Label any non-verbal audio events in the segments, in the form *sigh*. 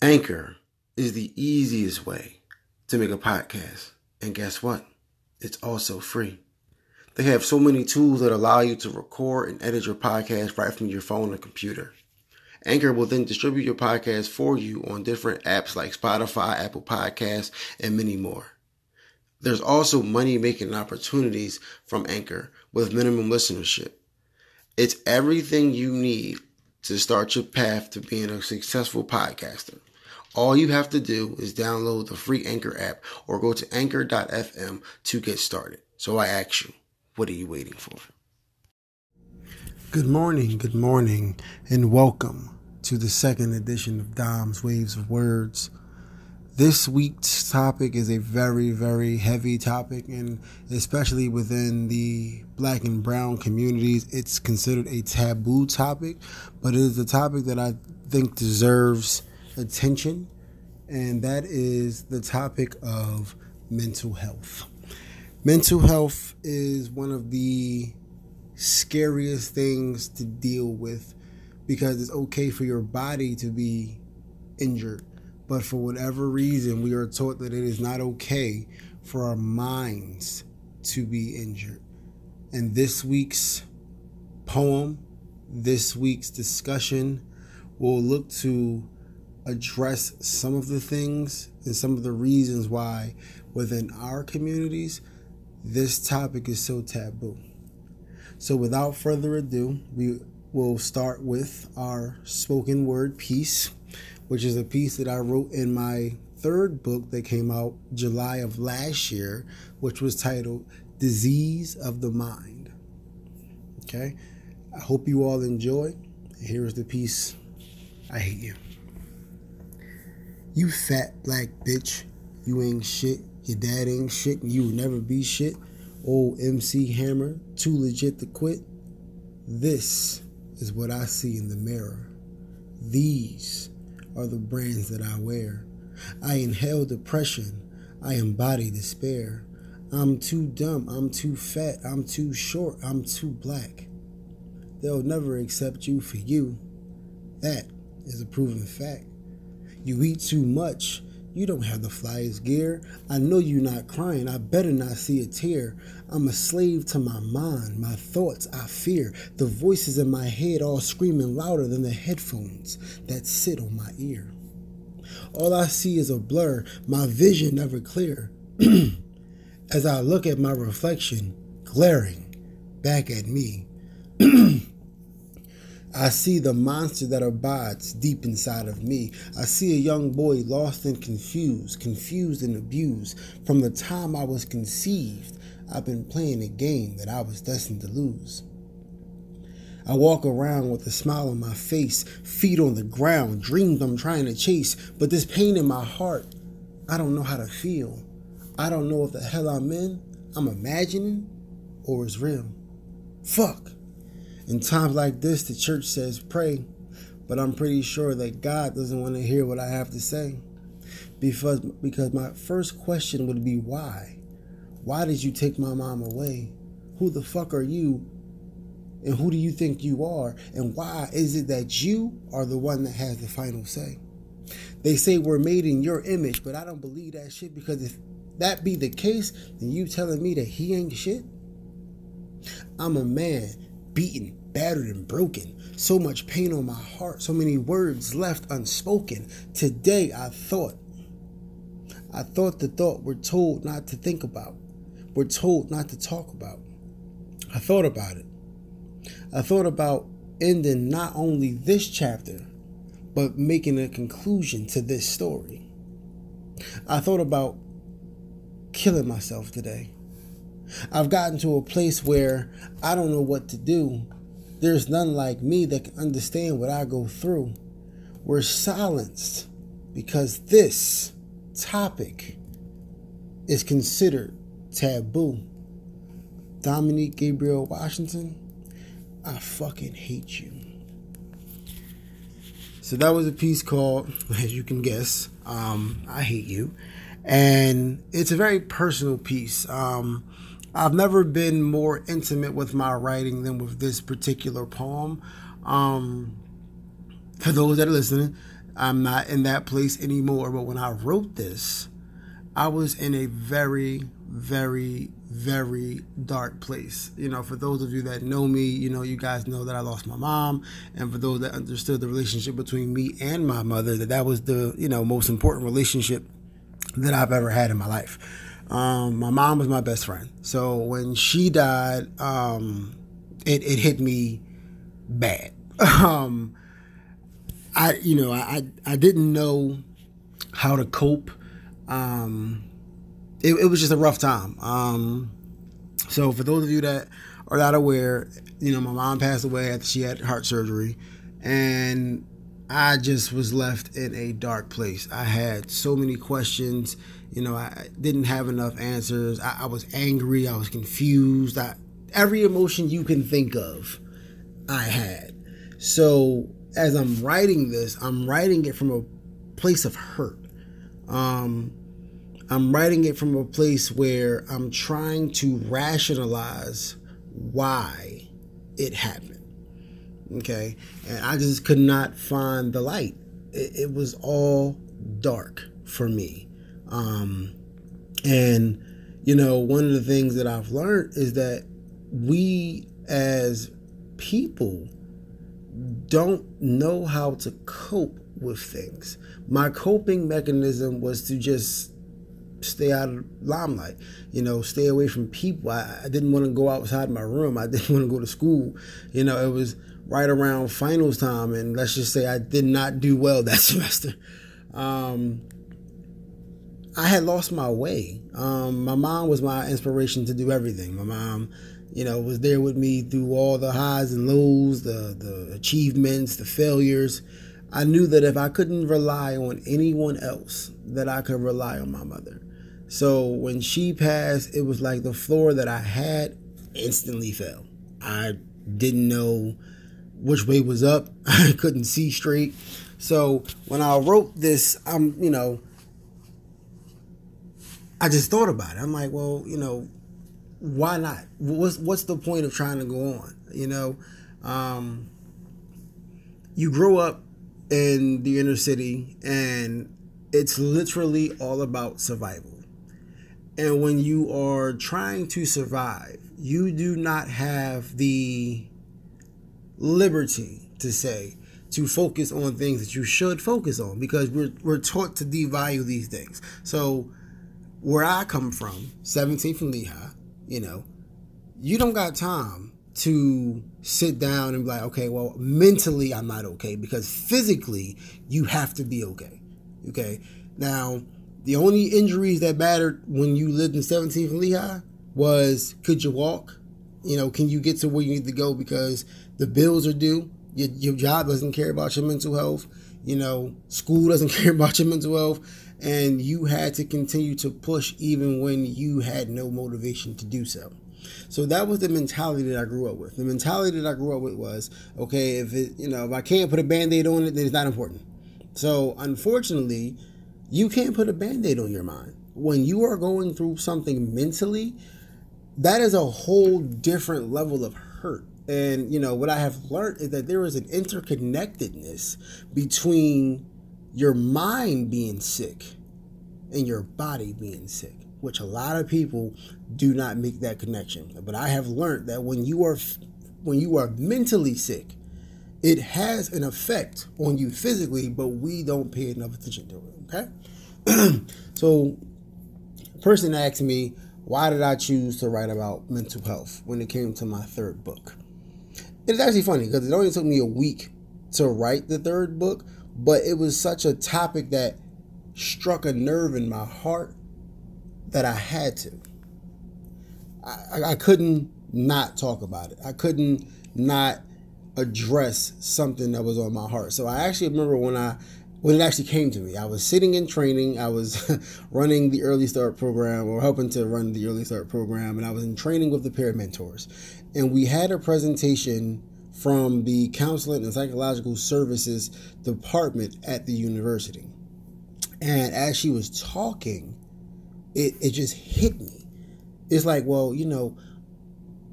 Anchor is the easiest way to make a podcast. And guess what? It's also free. They have so many tools that allow you to record and edit your podcast right from your phone or computer. Anchor will then distribute your podcast for you on different apps like Spotify, Apple Podcasts, and many more. There's also money making opportunities from Anchor with minimum listenership. It's everything you need to start your path to being a successful podcaster. All you have to do is download the free Anchor app or go to anchor.fm to get started. So I ask you, what are you waiting for? Good morning, good morning, and welcome to the second edition of Dom's Waves of Words. This week's topic is a very, very heavy topic, and especially within the black and brown communities, it's considered a taboo topic, but it is a topic that I think deserves attention, and that is the topic of mental health. Mental health is one of the scariest things to deal with because it's okay for your body to be injured. But for whatever reason, we are taught that it is not okay for our minds to be injured. And this week's poem, this week's discussion will look to address some of the things and some of the reasons why within our communities this topic is so taboo. So, without further ado, we will start with our spoken word piece, which is a piece that I wrote in my third book that came out July of last year, which was titled Disease of the Mind. Okay, I hope you all enjoy. Here is the piece I Hate You. You fat black bitch, you ain't shit your dad ain't shit you will never be shit. Old MC Hammer, too legit to quit. This is what I see in the mirror. These are the brands that I wear. I inhale depression. I embody despair. I'm too dumb. I'm too fat. I'm too short. I'm too black. They'll never accept you for you. That is a proven fact. You eat too much. You don't have the flyest gear. I know you're not crying. I better not see a tear. I'm a slave to my mind, my thoughts I fear. The voices in my head all screaming louder than the headphones that sit on my ear. All I see is a blur, my vision never clear. *clears throat* As I look at my reflection, glaring back at me. *clears throat* I see the monster that abides deep inside of me. I see a young boy lost and confused, confused and abused. From the time I was conceived, I've been playing a game that I was destined to lose. I walk around with a smile on my face, feet on the ground, dreams I'm trying to chase, but this pain in my heart, I don't know how to feel. I don't know if the hell I'm in, I'm imagining, or is real. Fuck. In times like this, the church says pray, but I'm pretty sure that God doesn't want to hear what I have to say. Because, because my first question would be why? Why did you take my mom away? Who the fuck are you? And who do you think you are? And why is it that you are the one that has the final say? They say we're made in your image, but I don't believe that shit because if that be the case, then you telling me that he ain't shit? I'm a man, beaten, battered and broken. So much pain on my heart, so many words left unspoken. Today I thought, I thought the thought we're told not to think about, we're told not to talk about. I thought about it. I thought about ending not only this chapter, but making a conclusion to this story. I thought about killing myself today. I've gotten to a place where I don't know what to do there's none like me that can understand what I go through. We're silenced because this topic is considered taboo. Dominique Gabriel Washington, I fucking hate you. So that was a piece called, *laughs* as you can guess, um, I Hate You. And it's a very personal piece. Um, I've never been more intimate with my writing than with this particular poem. Um, for those that are listening, I'm not in that place anymore. But when I wrote this, I was in a very, very, very dark place. You know, for those of you that know me, you know, you guys know that I lost my mom, and for those that understood the relationship between me and my mother, that that was the you know most important relationship that I've ever had in my life. Um, my mom was my best friend, so when she died, um, it, it hit me bad. *laughs* Um, I you know I I didn't know how to cope. Um, it, it was just a rough time. Um, so for those of you that are not aware, you know, my mom passed away after she had heart surgery, and I just was left in a dark place. I had so many questions. You know, I didn't have enough answers. I, I was angry. I was confused. I, every emotion you can think of, I had. So as I'm writing this, I'm writing it from a place of hurt. Um, I'm writing it from a place where I'm trying to rationalize why it happened. Okay. And I just could not find the light. It, it was all dark for me. Um, and, you know, one of the things that I've learned is that we as people don't know how to cope with things. My coping mechanism was to just stay out of limelight, you know, stay away from people. I, I didn't want to go outside my room. I *laughs* didn't want to go to school. You know, it was right around finals time, and let's just say I did not do well *laughs* that semester. Um, I had lost my way. Um, my mom was my inspiration to do everything. My mom, you know, was there with me through all the highs and lows, the the achievements, the failures. I knew that if I couldn't rely on anyone else, that I could rely on my mother. So when she passed, it was like the floor that I had instantly fell. I didn't know which way was up. *laughs* I couldn't see straight. So when I wrote this, I'm, you know, I just thought about it. I'm like, well, you know, why not? What's what's the point of trying to go on? You know, um, you grow up in the inner city, and it's literally all about survival. And when you are trying to survive, you do not have the liberty to say to focus on things that you should focus on because we're, we're taught to devalue these things. So, where I come from, 17 from Lehigh, you know, you don't got time to sit down and be like, okay, well, mentally I'm not okay because physically you have to be okay. Okay. Now, the only injuries that mattered when you lived in 17th and Lehigh was could you walk? You know, can you get to where you need to go because the bills are due? Your, your job doesn't care about your mental health. You know, school doesn't *laughs* care about your mental health. And you had to continue to push even when you had no motivation to do so. So that was the mentality that I grew up with. The mentality that I grew up with was, okay, if it, you know, if I can't put a band-aid on it, then it's not important. So unfortunately, you can't put a band aid on your mind. When you are going through something mentally, that is a whole different level of hurt. And, you know, what I have learned is that there is an interconnectedness between your mind being sick and your body being sick, which a lot of people do not make that connection. But I have learned that when you are when you are mentally sick, it has an effect on you physically, but we don't pay enough attention to it. Okay. *clears throat* so, person asked me, why did I choose to write about mental health when it came to my third book? It's actually funny because it only took me a week to write the third book, but it was such a topic that struck a nerve in my heart that I had to. I, I couldn't not talk about it. I couldn't not address something that was on my heart. So I actually remember when I when it actually came to me. I was sitting in training. I was *laughs* running the early start program or helping to run the early start program, and I was in training with the peer mentors. And we had a presentation from the counseling and psychological services department at the university. And as she was talking, it, it just hit me. It's like, well, you know,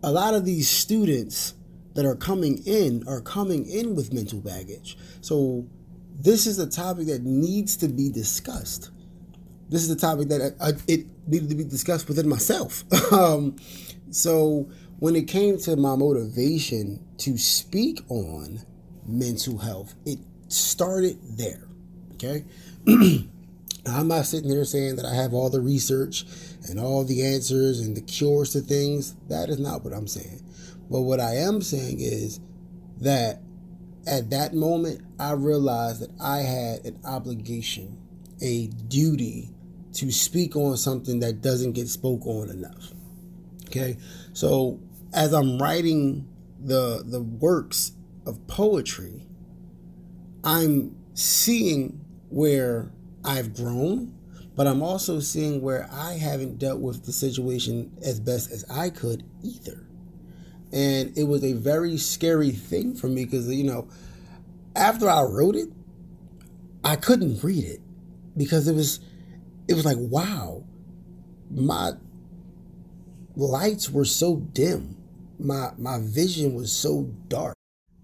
a lot of these students that are coming in are coming in with mental baggage. So this is a topic that needs to be discussed. This is a topic that I, I, it needed to be discussed within myself. *laughs* um, so when it came to my motivation to speak on mental health, it started there. Okay. *clears throat* I'm not sitting here saying that I have all the research and all the answers and the cures to things. That is not what I'm saying. But what I am saying is that at that moment, I realized that I had an obligation, a duty to speak on something that doesn't get spoke on enough. Okay, so as I'm writing the the works of poetry, I'm seeing where I've grown, but I'm also seeing where I haven't dealt with the situation as best as I could either. And it was a very scary thing for me because, you know, after I wrote it, I couldn't read it because it was it was like wow my lights were so dim. My my vision was so dark.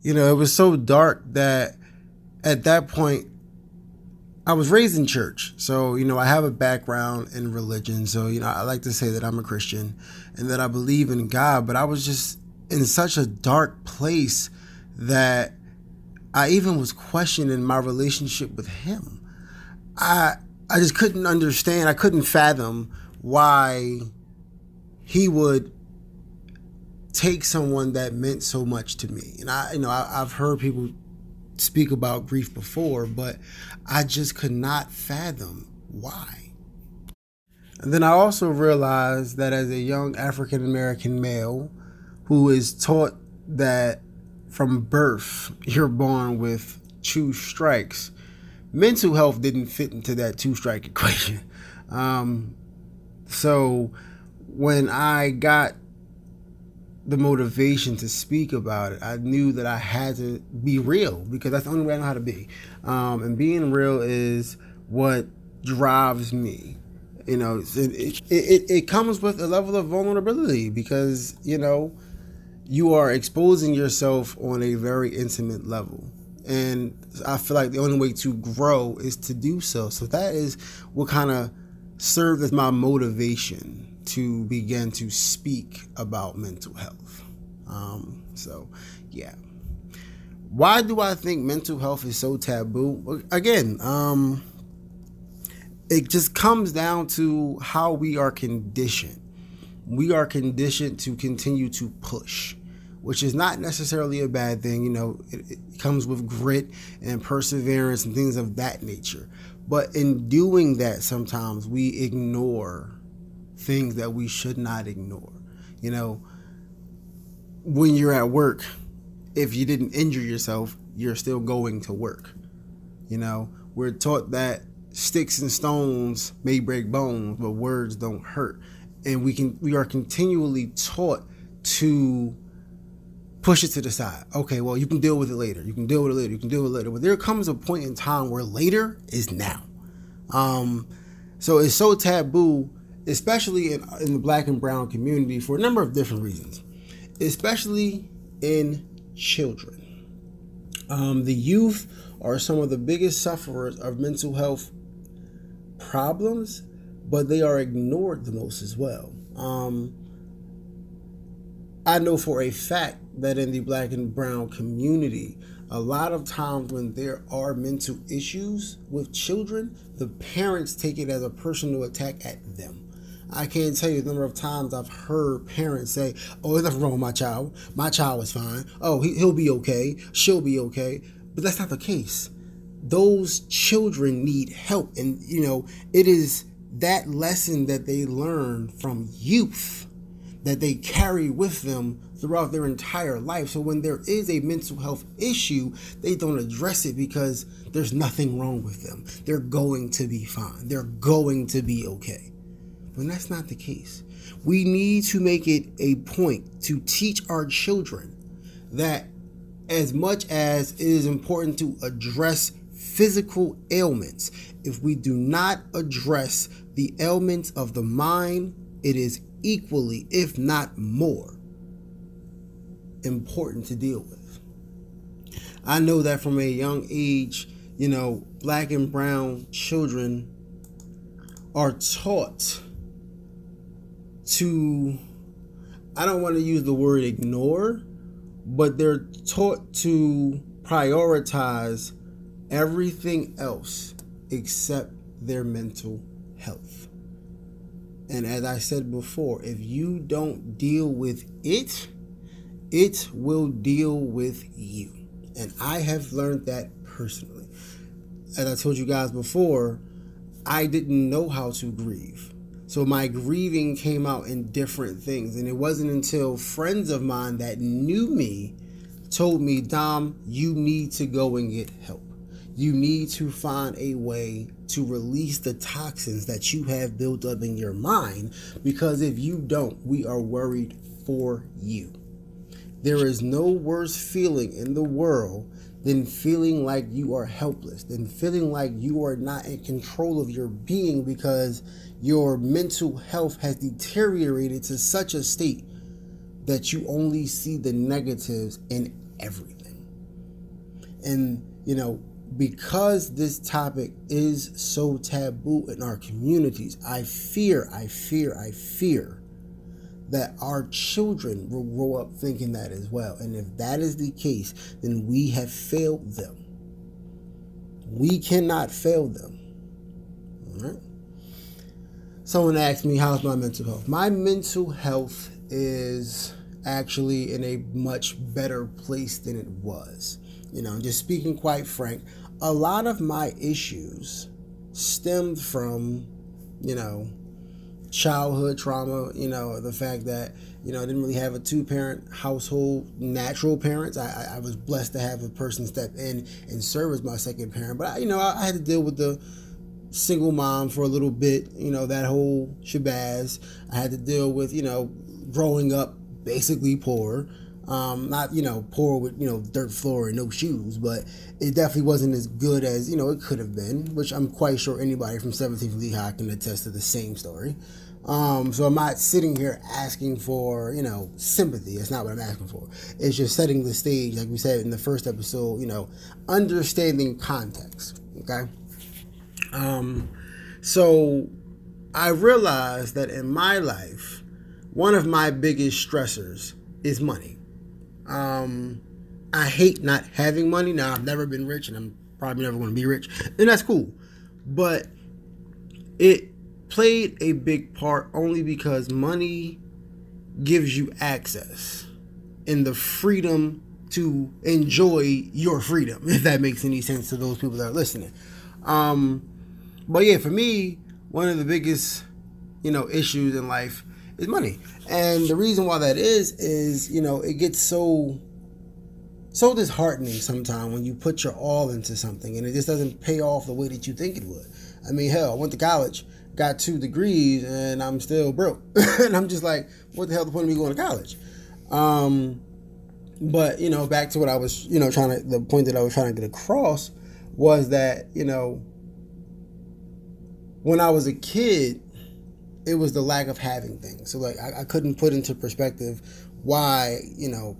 You know it was so dark that at that point I was raised in church. So you know I have a background in religion. So you know I like to say that I'm a Christian and that I believe in God but I was just in such a dark place that I even was questioning my relationship with him I I just couldn't understand. I couldn't fathom why he would take someone that meant so much to me. And I, you know, I, have heard people speak about grief before, but I just could not fathom why. And then I also realized that as a young African American male who is taught that from birth you're born with two strikes, mental health didn't fit into that two strike *laughs* equation. Um, so when I got the motivation to speak about it, I knew that I had to be real because that's the only way I know how to be. Um, and being real is what drives me. You know, it, it, it, it comes with a level of vulnerability because, you know, you are exposing yourself on a very intimate level and I feel like the only way to grow is to do so. So that is what kind of served as my motivation to begin to speak about mental health. Um, so, yeah. Why do I think mental health is so taboo? Again, um, it just comes down to how we are conditioned. We are conditioned to continue to push which is not necessarily a bad thing. You know, it, it, comes with grit and perseverance and things of that nature. But in doing that, sometimes we ignore things that we should not ignore. You know, when you're at work, if you didn't injure yourself, you're still going to work. You know, we're taught that sticks and stones may break bones, but words don't hurt. And we can we are continually taught to push it to the side. Okay, well, you can deal with it later. You can deal with it later. You can deal with it later. But there comes a point in time where later is now. Um, so it's so taboo, especially in, in the black and brown community for a number of different reasons, especially in children. Um, the youth are some of the biggest sufferers of mental health problems, but they are ignored the most as well. Um, I know for a fact that in the black and brown community, a lot of times when there are mental issues with children, the parents take it as a personal attack at them. I can't tell you the number of times I've heard parents say, Oh, there's nothing wrong with my child. My child is fine. Oh, he, he'll be okay. She'll be okay. But that's not the case. Those children need help. And, you know, it is that lesson that they learn from youth that they carry with them throughout their entire life. So when there is a mental health issue, they don't address it because there's nothing wrong with them. They're going to be fine. They're going to be okay. But that's not the case. We need to make it a point to teach our children that as much as it is important to address physical ailments, if we do not address the ailments of the mind, it is equally, if not more, important to deal with. I know that from a young age, you know, black and brown children are taught to, I don't want to use the word ignore, but they're taught to prioritize everything else except their mental health. And as I said before, if you don't deal with it, it will deal with you. And I have learned that personally. As I told you guys before, I didn't know how to grieve. So my grieving came out in different things. And it wasn't until friends of mine that knew me told me, Dom, you need to go and get help. You need to find a way to release the toxins that you have built up in your mind because if you don't, we are worried for you. There is no worse feeling in the world than feeling like you are helpless, than feeling like you are not in control of your being because your mental health has deteriorated to such a state that you only see the negatives in everything. And, you know, because this topic is so taboo in our communities, I fear, I fear, I fear that our children will grow up thinking that as well. And if that is the case, then we have failed them. We cannot fail them. All right? Someone asked me, How's my mental health? My mental health is actually in a much better place than it was. You know, just speaking quite frank, a lot of my issues stemmed from, you know, childhood trauma, you know, the fact that, you know, I didn't really have a two parent household, natural parents. I, I, was blessed to have a person step in and serve as my second parent. But, I, you know, I, I had to deal with the single mom for a little bit, you know, that whole shabazz. I had to deal with, you know, growing up basically poor. Um, not you know poor with you know dirt floor and no shoes, but it definitely wasn't as good as you know it could have been. Which I'm quite sure anybody from 17th Lehigh can attest to the same story. Um, so I'm not sitting here asking for you know sympathy. That's not what I'm asking for. It's just setting the stage, like we said in the first episode. You know, understanding context. Okay. Um, so I realized that in my life, one of my biggest stressors is money. Um, I hate not having money. Now I've never been rich, and I'm probably never going to be rich, and that's cool. But it played a big part only because money gives you access and the freedom to enjoy your freedom, *laughs* if that makes any sense to those people that are listening. Um, but yeah, for me, one of the biggest, you know, issues in life is money. And the reason why that is is, you know, it gets so so disheartening sometimes when you put your all into something and it just doesn't pay off the way that you think it would. I mean, hell, I went to college, got two degrees, and I'm still broke. *laughs* and I'm just like, what the hell the point of me going to college? Um, but you know, back to what I was, you know, trying to the point that I was trying to get across was that you know, when I was a kid, it was the lack of having things. So like I, I couldn't put into perspective why you know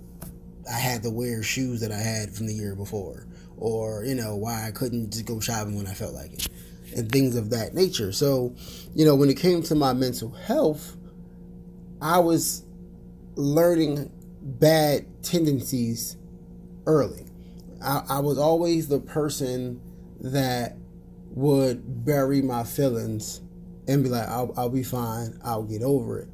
I had to wear shoes that I had from the year before, or you know why I couldn't just go shopping when I felt like it, and things of that nature. So, you know, when it came to my mental health, I was learning bad tendencies early. I, I was always the person that would bury my feelings and be like, I'll, I'll be fine, I'll get over it.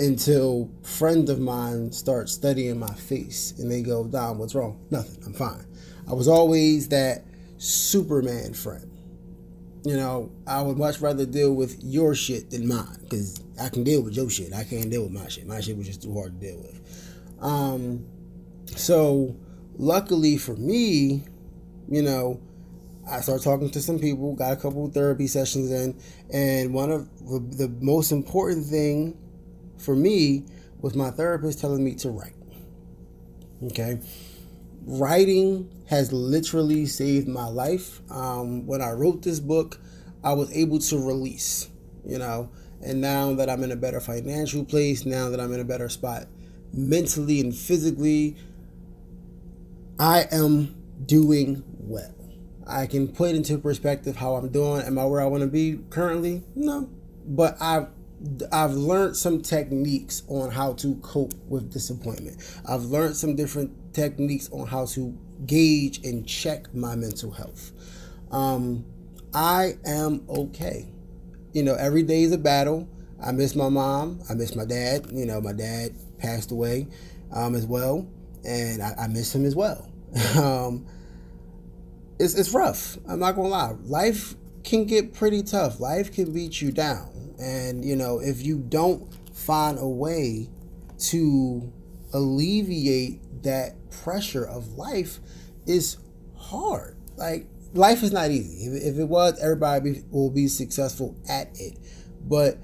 Until friend of mine starts studying my face and they go, Dom, what's wrong? Nothing, I'm fine. I was always that Superman friend. You know, I would much rather deal with your shit than mine because I can deal with your shit. I can't deal with my shit. My shit was just too hard to deal with. Um, so, luckily for me, you know, I started talking to some people, got a couple therapy sessions in, and one of the, most important thing for me was my therapist telling me to write. Okay, writing has literally saved my life. Um, when I wrote this book, I was able to release, you know, and now that I'm in a better financial place, now that I'm in a better spot mentally and physically, I am doing well. I can put into perspective how I'm doing. Am I where I want to be currently? No. But I've I've learned some techniques on how to cope with disappointment. I've learned some different techniques on how to gauge and check my mental health. Um, I am okay. You know, every day is a battle. I miss my mom. I miss my dad. You know, my dad passed away um, as well, and I, I, miss him as well. *laughs* um, it's, it's rough. I'm not gonna lie. Life can get pretty tough. Life can beat you down. And, you know, if you don't find a way to alleviate that pressure of life, is hard. Like, life is not easy. If, if it was, everybody be, will be successful at it. But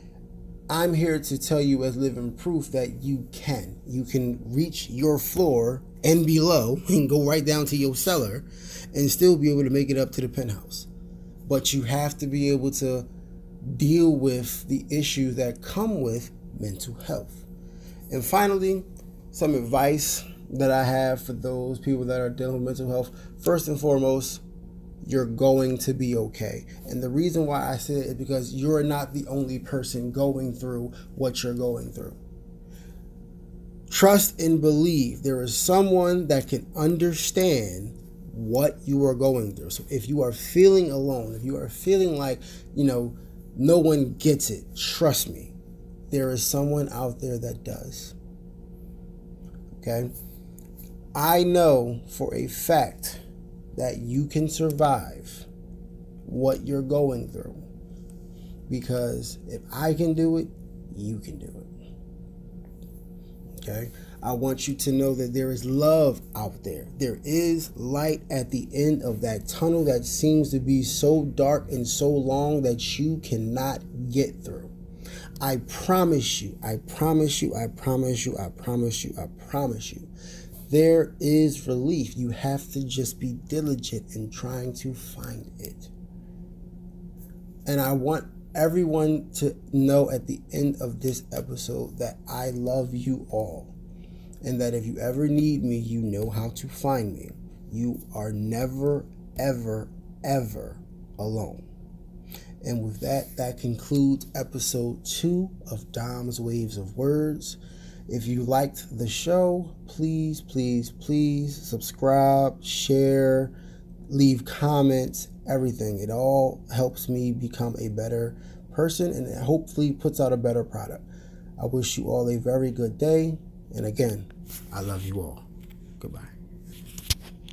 I'm here to tell you, as living proof, that you can. You can reach your floor and below and go right down to your cellar and still be able to make it up to the penthouse. But you have to be able to deal with the issues that come with mental health. And finally, some advice that I have for those people that are dealing with mental health. First and foremost, you're going to be okay. And the reason why I say it is because you're not the only person going through what you're going through. Trust and believe there is someone that can understand what you are going through. So if you are feeling alone, if you are feeling like, you know, no one gets it. Trust me. There is someone out there that does. Okay? I know for a fact that you can survive what you're going through. Because if I can do it, you can do it. Okay? I want you to know that there is love out there. There is light at the end of that tunnel that seems to be so dark and so long that you cannot get through. I promise you, I promise you, I promise you, I promise you, I promise you. There is relief. You have to just be diligent in trying to find it. And I want everyone to know at the end of this episode that I love you all and that if you ever need me, you know how to find me. You are never, ever, ever alone. And with that, that concludes episode two of Dom's Waves of Words. If you liked the show, please, please, please subscribe, share, leave comments, everything. It all helps me become a better person and hopefully puts out a better product. I wish you all a very good day. And again, I love you all. Goodbye.